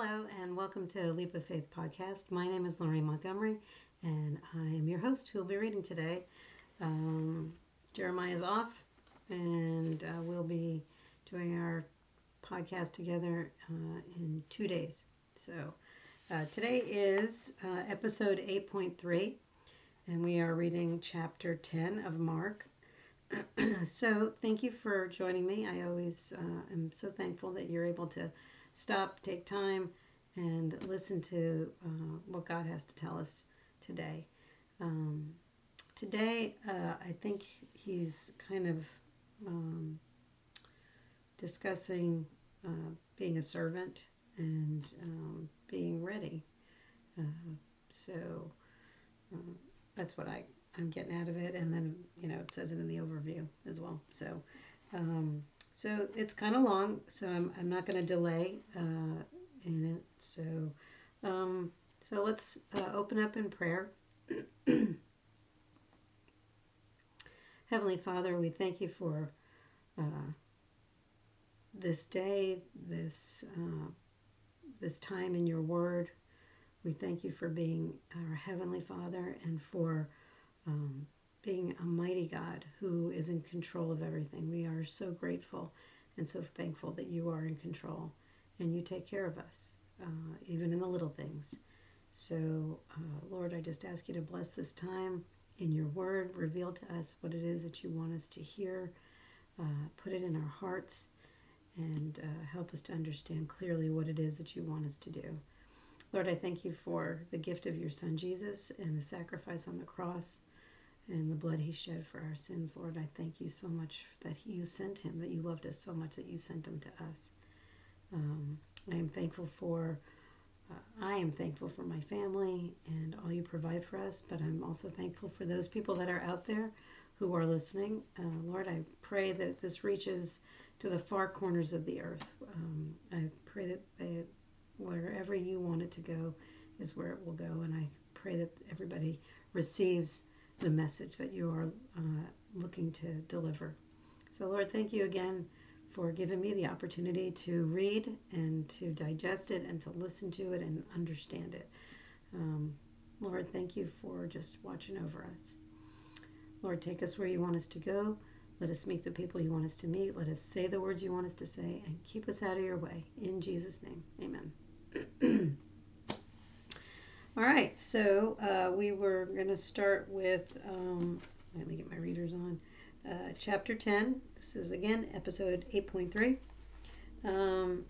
Hello, and welcome to Leap of Faith podcast. My name is Lorraine Montgomery, and I am your host who will be reading today. Um, Jeremiah is off, and uh, we'll be doing our podcast together uh, in two days. So uh, today is uh, episode 8.3, and we are reading chapter 10 of Mark. so thank you for joining me. I always uh, am so thankful that you're able to stop, take time, and listen to uh, what God has to tell us today. Um, today, uh, I think he's kind of um, discussing uh, being a servant and um, being ready. Uh, so uh, that's what I, I'm getting out of it. And then, you know, it says it in the overview as well. So, um, so it's kind of long, so I'm, I'm not going to delay uh, in it. So, um, so let's uh, open up in prayer. Heavenly Father, we thank you for uh, this day, this uh, this time in your Word. We thank you for being our Heavenly Father and for um, being a mighty God who is in control of everything. We are so grateful and so thankful that you are in control and you take care of us, uh, even in the little things. So, uh, Lord, I just ask you to bless this time in your word. Reveal to us what it is that you want us to hear. Uh, put it in our hearts and uh, help us to understand clearly what it is that you want us to do. Lord, I thank you for the gift of your Son Jesus and the sacrifice on the cross and the blood he shed for our sins, Lord. I thank you so much that you sent him, that you loved us so much that you sent him to us. Um, I am thankful for. Uh, I am thankful for my family and all you provide for us, but I'm also thankful for those people that are out there who are listening. Uh, Lord, I pray that this reaches to the far corners of the earth. Um, I pray that they, wherever you want it to go is where it will go, and I pray that everybody receives the message that you are uh, looking to deliver. So, Lord, thank you again for giving me the opportunity to read and to digest it and to listen to it and understand it. Um, Lord, thank you for just watching over us. Lord, take us where you want us to go. Let us meet the people you want us to meet. Let us say the words you want us to say and keep us out of your way. In Jesus' name, amen. All right, so uh, we were going to start with, um, let me get my readers on, uh, chapter 10. This is again episode 8.3. Um,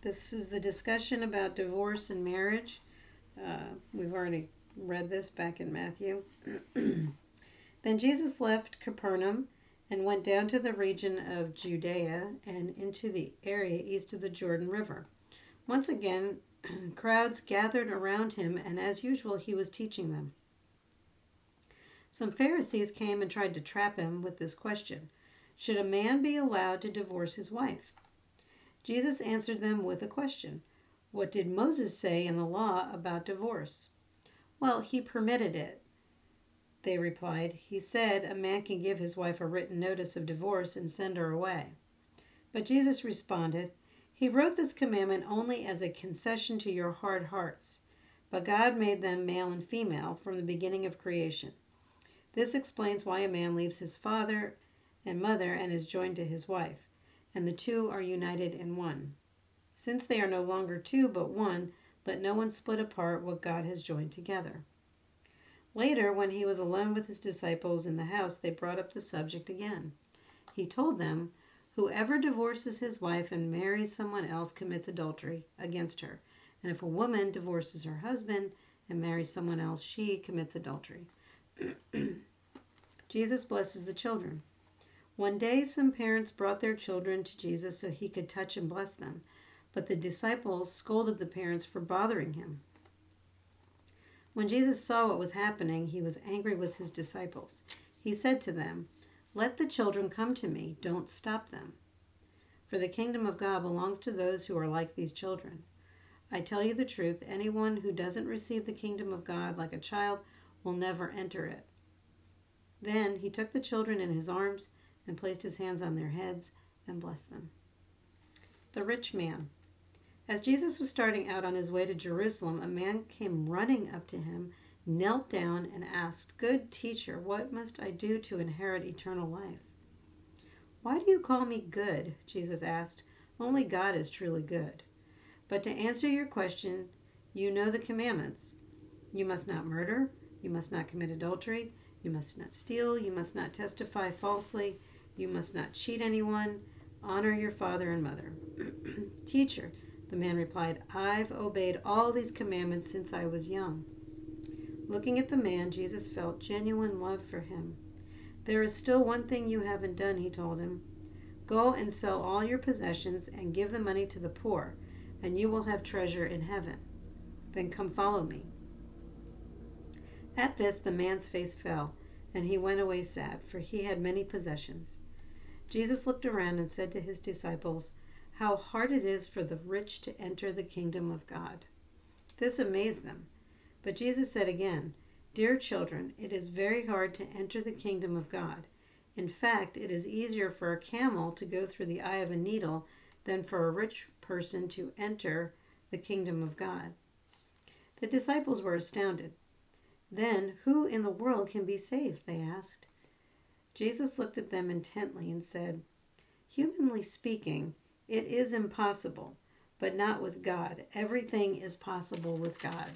this is the discussion about divorce and marriage. Uh, we've already read this back in Matthew. then Jesus left Capernaum and went down to the region of Judea and into the area east of the Jordan River. Once again, crowds gathered around him, and as usual, he was teaching them. Some Pharisees came and tried to trap him with this question Should a man be allowed to divorce his wife? Jesus answered them with a question What did Moses say in the law about divorce? Well, he permitted it. They replied, He said a man can give his wife a written notice of divorce and send her away. But Jesus responded, he wrote this commandment only as a concession to your hard hearts, but God made them male and female from the beginning of creation. This explains why a man leaves his father and mother and is joined to his wife, and the two are united in one. Since they are no longer two but one, let no one split apart what God has joined together. Later, when he was alone with his disciples in the house, they brought up the subject again. He told them Whoever divorces his wife and marries someone else commits adultery against her. And if a woman divorces her husband and marries someone else, she commits adultery. Jesus blesses the children. One day, some parents brought their children to Jesus so he could touch and bless them, but the disciples scolded the parents for bothering him. When Jesus saw what was happening, he was angry with his disciples. He said to them, let the children come to me, don't stop them. For the kingdom of God belongs to those who are like these children. I tell you the truth, anyone who doesn't receive the kingdom of God like a child will never enter it. Then he took the children in his arms and placed his hands on their heads and blessed them. The rich man. As Jesus was starting out on his way to Jerusalem, a man came running up to him, knelt down, and asked, Good teacher, what must I do to inherit eternal life? Why do you call me good? Jesus asked. Only God is truly good. But to answer your question, you know the commandments. You must not murder. You must not commit adultery. You must not steal. You must not testify falsely. You must not cheat anyone. Honor your father and mother. Teacher, the man replied, I've obeyed all these commandments since I was young. Looking at the man, Jesus felt genuine love for him. There is still one thing you haven't done, he told him. Go and sell all your possessions and give the money to the poor, and you will have treasure in heaven. Then come follow me. At this, the man's face fell, and he went away sad, for he had many possessions. Jesus looked around and said to his disciples, How hard it is for the rich to enter the kingdom of God. This amazed them. But Jesus said again, Dear children, it is very hard to enter the kingdom of God. In fact, it is easier for a camel to go through the eye of a needle than for a rich person to enter the kingdom of God. The disciples were astounded. Then, who in the world can be saved? they asked. Jesus looked at them intently and said, Humanly speaking, it is impossible, but not with God. Everything is possible with God.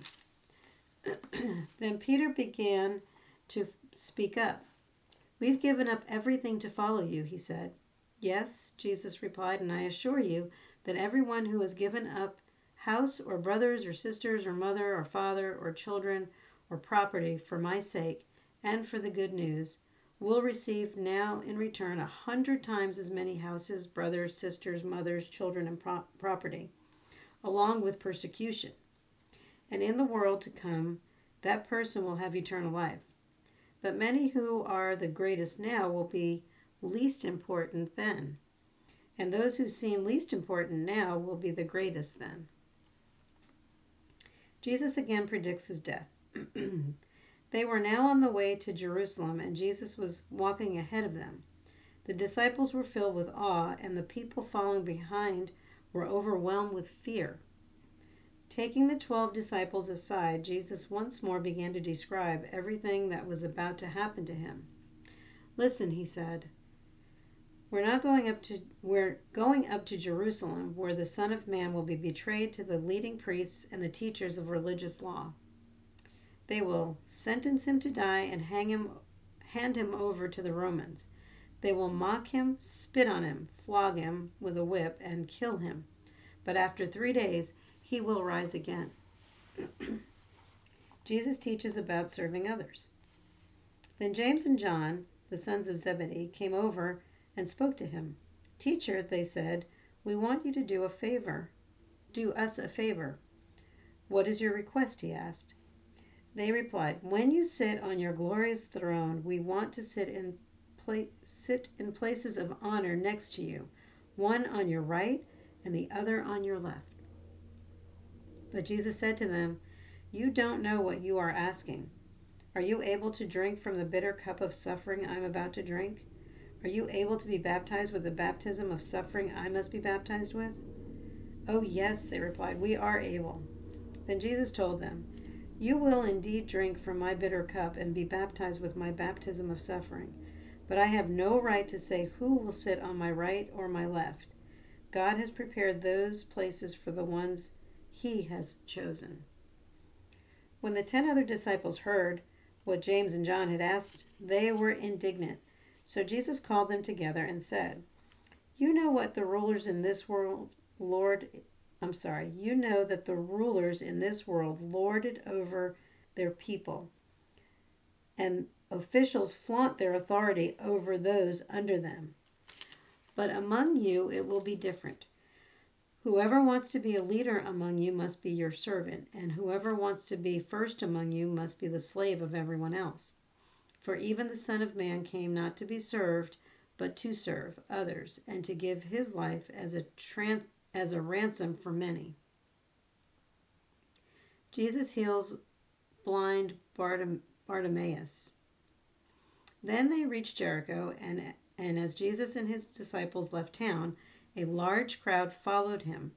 then Peter began to speak up. We've given up everything to follow you, he said. Yes, Jesus replied, and I assure you that everyone who has given up house or brothers or sisters or mother or father or children or property for my sake and for the good news will receive now in return a hundred times as many houses, brothers, sisters, mothers, children, and pro- property, along with persecution. And in the world to come, that person will have eternal life. But many who are the greatest now will be least important then. And those who seem least important now will be the greatest then. Jesus again predicts his death. They were now on the way to Jerusalem, and Jesus was walking ahead of them. The disciples were filled with awe, and the people following behind were overwhelmed with fear. Taking the twelve disciples aside, Jesus once more began to describe everything that was about to happen to him. Listen, he said. We're not going up to we're going up to Jerusalem where the Son of Man will be betrayed to the leading priests and the teachers of religious law. They will sentence him to die and hang him, hand him over to the Romans. They will mock him, spit on him, flog him with a whip, and kill him. But after three days, he will rise again. Jesus teaches about serving others. Then James and John, the sons of Zebedee, came over and spoke to him. Teacher, they said, we want you to do a favor. Do us a favor. What is your request? he asked. They replied, When you sit on your glorious throne, we want to sit in, pla- sit in places of honor next to you, one on your right and the other on your left. But Jesus said to them, You don't know what you are asking. Are you able to drink from the bitter cup of suffering I'm about to drink? Are you able to be baptized with the baptism of suffering I must be baptized with? Oh, yes, they replied, we are able. Then Jesus told them, you will indeed drink from my bitter cup and be baptized with my baptism of suffering. But I have no right to say who will sit on my right or my left. God has prepared those places for the ones he has chosen. When the ten other disciples heard what James and John had asked, they were indignant. So Jesus called them together and said, You know what the rulers in this world lord I'm sorry, you know that the rulers in this world lord it over their people, and officials flaunt their authority over those under them. But among you it will be different. Whoever wants to be a leader among you must be your servant, and whoever wants to be first among you must be the slave of everyone else. For even the Son of Man came not to be served, but to serve others, and to give his life as a trans as a ransom for many. Jesus heals blind Bartim- Bartimaeus. Then they reached Jericho, and, and as Jesus and his disciples left town, a large crowd followed him.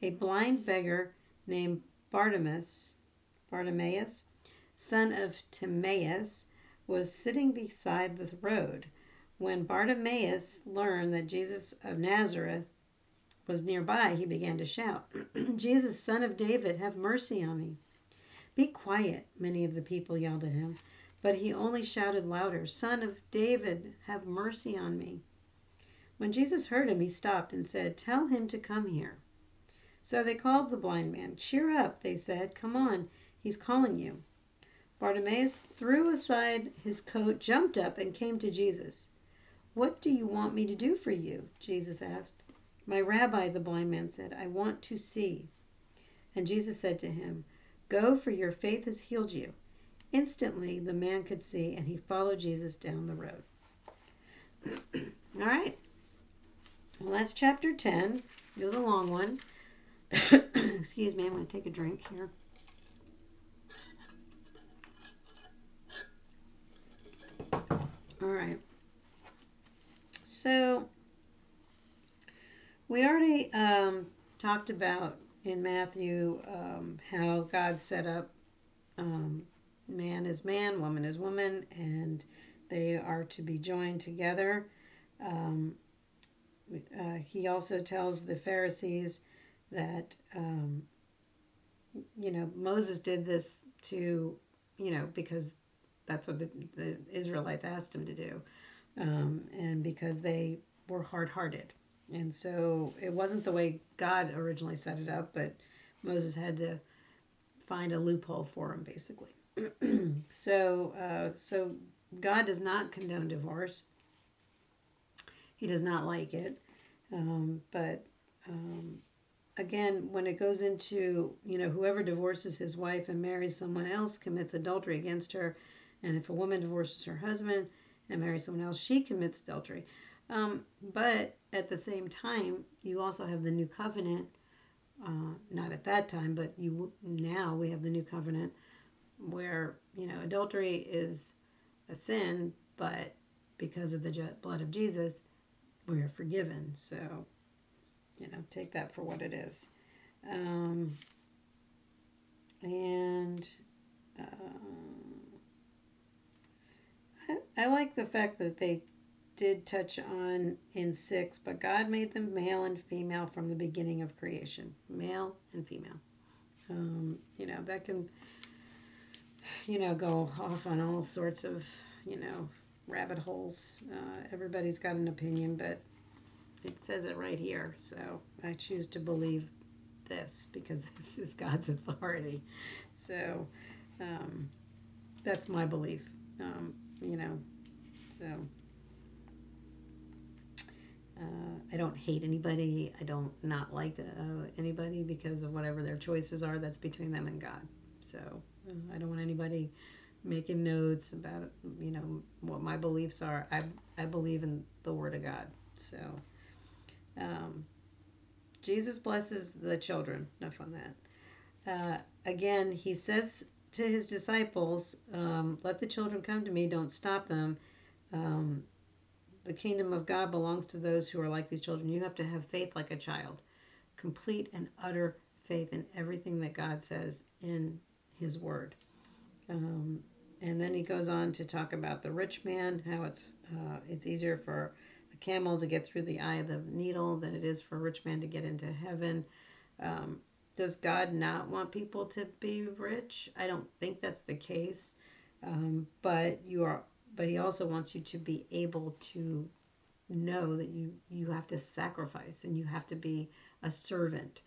a blind beggar named Bartimaeus, Bartimaeus, son of Timaeus, was sitting beside the road. When Bartimaeus learned that Jesus of Nazareth was nearby, he began to shout, Jesus, son of David, have mercy on me. Be quiet, many of the people yelled at him, but he only shouted louder, Son of David, have mercy on me. When Jesus heard him, he stopped and said, Tell him to come here. So they called the blind man. Cheer up, they said. Come on, he's calling you. Bartimaeus threw aside his coat, jumped up, and came to Jesus. What do you want me to do for you? Jesus asked. My rabbi, the blind man said, I want to see. And Jesus said to him, Go, for your faith has healed you. Instantly, the man could see, and he followed Jesus down the road. All right. Well, that's chapter 10. It was a long one. Excuse me, I'm going to take a drink here. All right. So, we already um, talked about in Matthew um, how God set up um, man is man, woman is woman, and they are to be joined together. Uh, he also tells the Pharisees that, um, you know, Moses did this to, you know, because that's what the, the Israelites asked him to do, um, and because they were hard hearted. And so it wasn't the way God originally set it up, but Moses had to find a loophole for him, basically. so, uh, so God does not condone divorce. He does not like it. Um, but um, again, when it goes into, you know, whoever divorces his wife and marries someone else commits adultery against her. And if a woman divorces her husband and marries someone else, she commits adultery. Um, but at the same time, you also have the new covenant. Uh, not at that time, but you now we have the new covenant where you know adultery is a sin, but because of the blood of Jesus, we are forgiven. So, you know, take that for what it is. Um, and uh, I, I like the fact that they did touch on in six, but God made them male and female from the beginning of creation, male and female. Um, you know, that can, you know, go off on all sorts of, you know, rabbit holes. Uh, everybody's got an opinion, but it says it right here. So I choose to believe this because this is God's authority. So um, that's my belief. Um, you know, so uh, I don't hate anybody. I don't not like uh, anybody because of whatever their choices are. That's between them and God. So uh, I don't want anybody making notes about you know what my beliefs are. I I believe in the Word of God. So um, Jesus blesses the children. Enough on that. Uh, again, he says to his disciples, um, "Let the children come to me. Don't stop them." Um, the kingdom of God belongs to those who are like these children. You have to have faith like a child, complete and utter faith in everything that God says in His Word. Um, and then he goes on to talk about the rich man, how it's uh, it's easier for a camel to get through the eye of the needle than it is for a rich man to get into heaven. Um, does God not want people to be rich? I don't think that's the case. Um, but you are but he also wants you to be able to know that you you have to sacrifice and you have to be a servant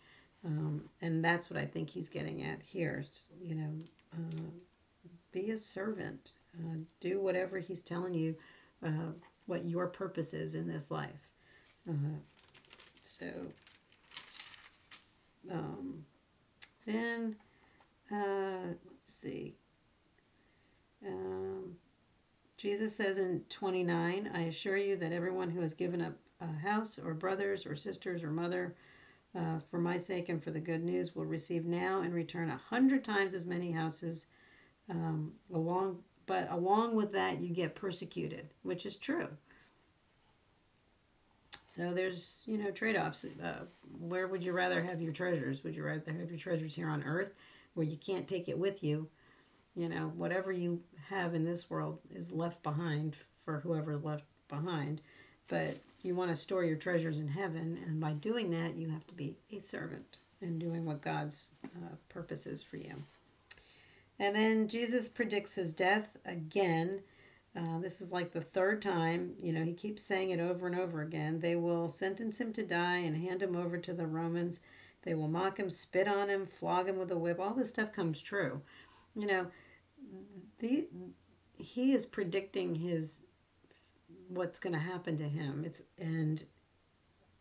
um, and that's what i think he's getting at here you know uh, be a servant uh, do whatever he's telling you uh, what your purpose is in this life uh, so um, then uh, let's see um, Jesus says in 29, I assure you that everyone who has given up a house or brothers or sisters or mother uh, for my sake and for the good news will receive now in return a hundred times as many houses. Um, along, but along with that, you get persecuted, which is true. So there's, you know, trade offs. Uh, where would you rather have your treasures? Would you rather have your treasures here on earth where you can't take it with you? You know, whatever you have in this world is left behind for whoever is left behind. But you want to store your treasures in heaven, and by doing that, you have to be a servant and doing what God's uh, purpose is for you. And then Jesus predicts his death again. Uh, this is like the third time. You know, he keeps saying it over and over again. They will sentence him to die and hand him over to the Romans. They will mock him, spit on him, flog him with a whip. All this stuff comes true. You know, the, he is predicting his what's going to happen to him. It's and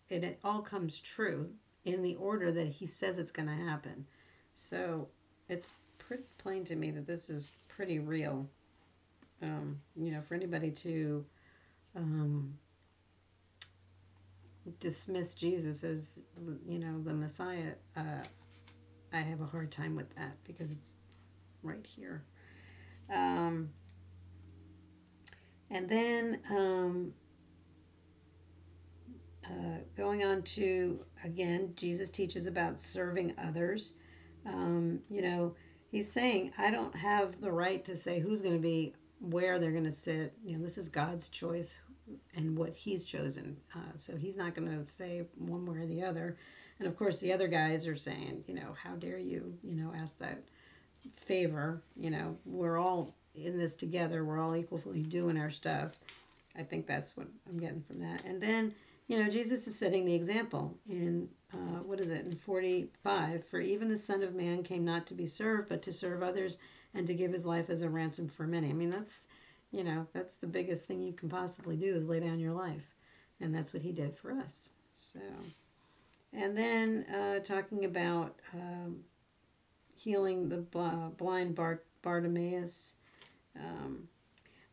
it, it all comes true in the order that he says it's going to happen. So it's pretty plain to me that this is pretty real. Um, you know, for anybody to um, dismiss Jesus as, you know, the Messiah, uh, I have a hard time with that because it's right here. Um, and then um, uh, going on to, again, Jesus teaches about serving others. Um, you know, he's saying, I don't have the right to say who's going to be where they're going to sit. You know, this is God's choice and what he's chosen. Uh, so he's not going to say one way or the other. And of course, the other guys are saying, you know, how dare you, you know, ask that favor. You know, we're all in this together. We're all equally doing our stuff. I think that's what I'm getting from that. And then, you know, Jesus is setting the example in, uh, what is it, in 45? For even the Son of Man came not to be served, but to serve others and to give his life as a ransom for many. I mean, that's, you know, that's the biggest thing you can possibly do is lay down your life. And that's what he did for us. So, and then uh, talking about um, healing the blind Bart- Bartimaeus. Um,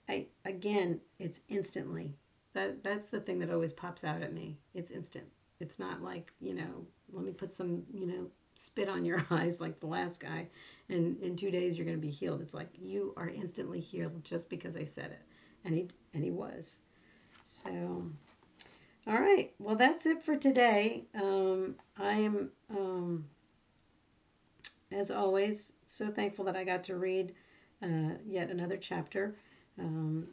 I again, it's instantly. That that's the thing that always pops out at me. It's instant. It's not like you know, let me put some you know spit on your eyes like the last guy, and in two days you're going to be healed. It's like you are instantly healed just because I said it, and he and he was. So, all right. Well, that's it for today. Um, I am, um, as always, so thankful that I got to read uh, yet another chapter um,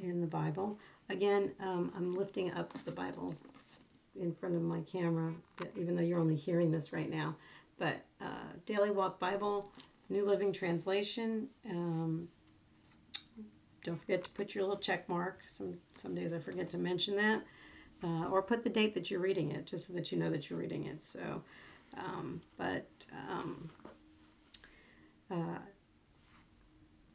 in the Bible. Again, um, I'm lifting up the Bible in front of my camera, even though you're only hearing this right now. But uh, Daily Walk Bible, New Living Translation. Um, don't forget to put your little check mark. Some some days I forget to mention that, uh, or put the date that you're reading it, just so that you know that you're reading it. So, um, but um, uh,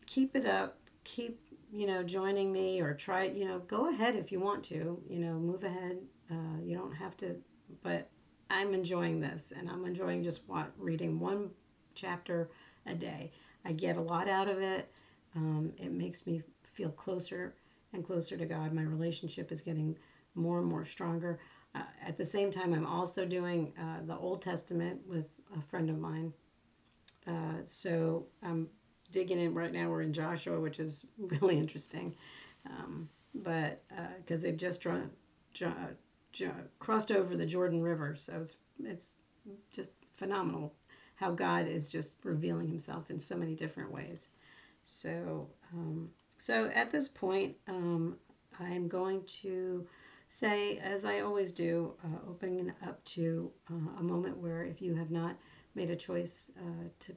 keep it up. Keep you know joining me or try you know go ahead if you want to. You know move ahead. Uh, you don't have to, but I'm enjoying this and I'm enjoying just what, reading one chapter a day. I get a lot out of it. Um, it makes me feel closer and closer to God. My relationship is getting more and more stronger. Uh, at the same time, I'm also doing uh, the Old Testament with a friend of mine. Uh, so I'm digging in right now. We're in Joshua, which is really interesting. Um, but because uh, they've just drawn, drawn, crossed over the Jordan River, so it's it's just phenomenal how God is just revealing Himself in so many different ways. So um, so at this point, um, I'm going to say, as I always do, uh, opening up to uh, a moment where if you have not made a choice uh, to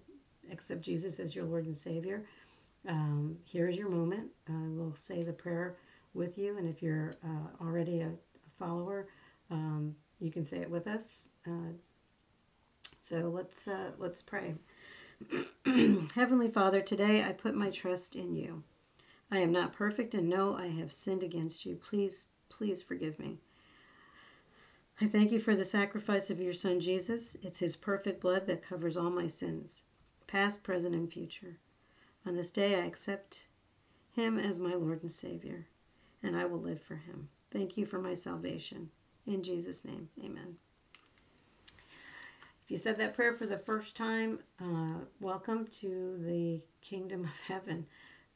accept Jesus as your Lord and Savior, um, here's your moment. Uh, we'll say the prayer with you, and if you're uh, already a, follower, um, you can say it with us. Uh, so let's uh, let's pray. Heavenly Father, today I put my trust in you. I am not perfect and know I have sinned against you. Please, please forgive me. I thank you for the sacrifice of your Son Jesus. It's his perfect blood that covers all my sins, past, present, and future. On this day, I accept him as my Lord and Savior, and I will live for him. Thank you for my salvation. In Jesus' name, amen. If you said that prayer for the first time, uh, welcome to the kingdom of heaven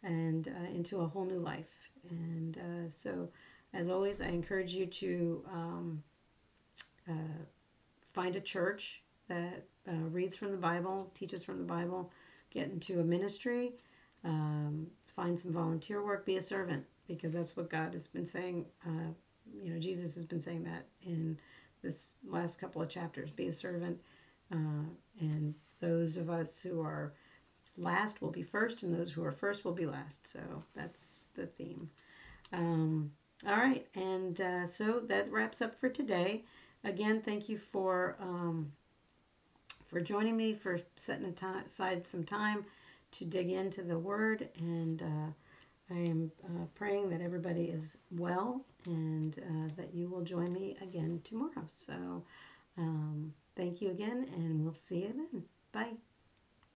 and uh, into a whole new life. And uh, so as always, I encourage you to um, uh, find a church that uh, reads from the Bible, teaches from the Bible, get into a ministry, um, find some volunteer work, be a servant, because that's what God has been saying. Uh, you know, Jesus has been saying that in this last couple of chapters be a servant. Uh, and those of us who are last will be first, and those who are first will be last. So that's the theme. Um, all right, and uh, so that wraps up for today. Again, thank you for um, for joining me, for setting aside some time to dig into the Word, and uh, I am uh, praying that everybody is well and uh, that you will join me again tomorrow. So, um, thank you again, and we'll see you then. Bye.